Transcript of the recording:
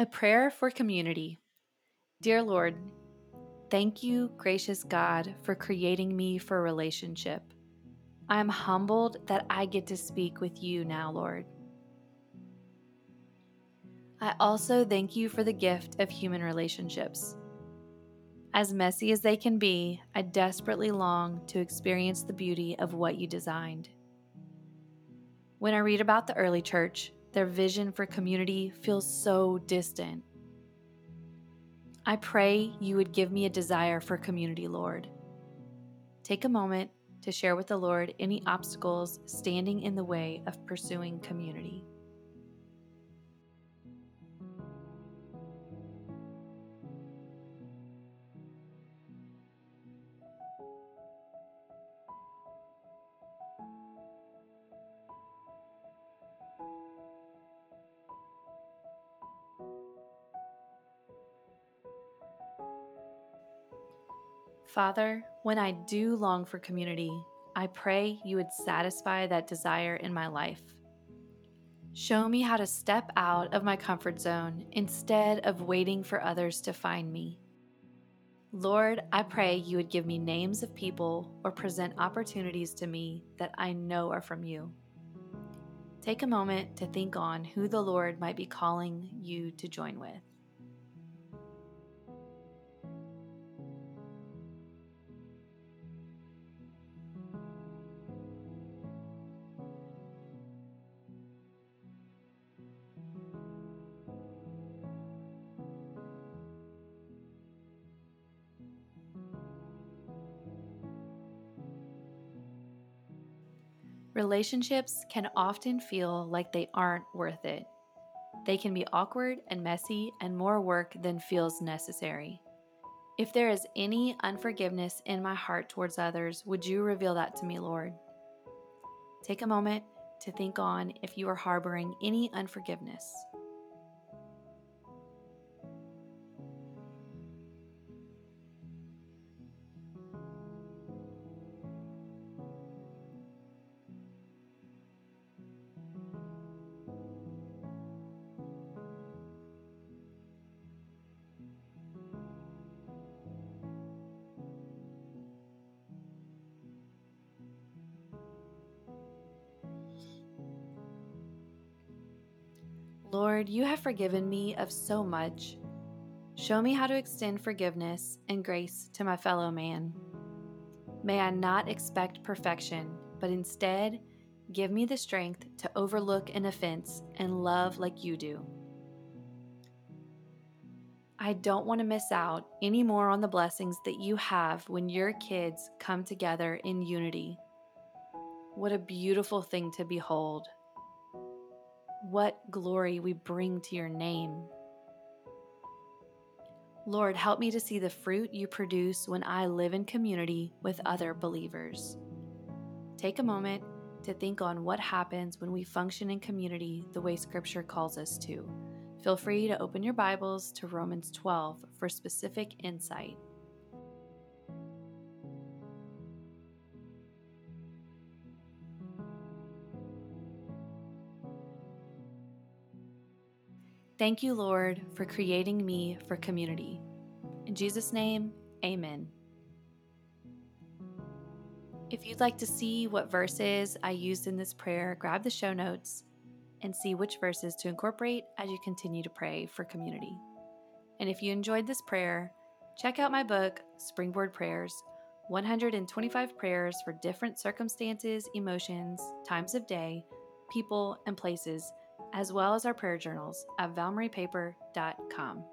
A prayer for community. Dear Lord, thank you, gracious God, for creating me for relationship. I am humbled that I get to speak with you now, Lord. I also thank you for the gift of human relationships. As messy as they can be, I desperately long to experience the beauty of what you designed. When I read about the early church, their vision for community feels so distant. I pray you would give me a desire for community, Lord. Take a moment to share with the Lord any obstacles standing in the way of pursuing community. Father, when I do long for community, I pray you would satisfy that desire in my life. Show me how to step out of my comfort zone instead of waiting for others to find me. Lord, I pray you would give me names of people or present opportunities to me that I know are from you. Take a moment to think on who the Lord might be calling you to join with. Relationships can often feel like they aren't worth it. They can be awkward and messy and more work than feels necessary. If there is any unforgiveness in my heart towards others, would you reveal that to me, Lord? Take a moment to think on if you are harboring any unforgiveness. Lord, you have forgiven me of so much. Show me how to extend forgiveness and grace to my fellow man. May I not expect perfection, but instead give me the strength to overlook an offense and love like you do. I don't want to miss out any more on the blessings that you have when your kids come together in unity. What a beautiful thing to behold what glory we bring to your name. Lord, help me to see the fruit you produce when I live in community with other believers. Take a moment to think on what happens when we function in community the way Scripture calls us to. Feel free to open your Bibles to Romans 12 for specific insight. Thank you, Lord, for creating me for community. In Jesus' name, amen. If you'd like to see what verses I used in this prayer, grab the show notes and see which verses to incorporate as you continue to pray for community. And if you enjoyed this prayer, check out my book, Springboard Prayers 125 Prayers for Different Circumstances, Emotions, Times of Day, People, and Places as well as our prayer journals at valmariepaper.com.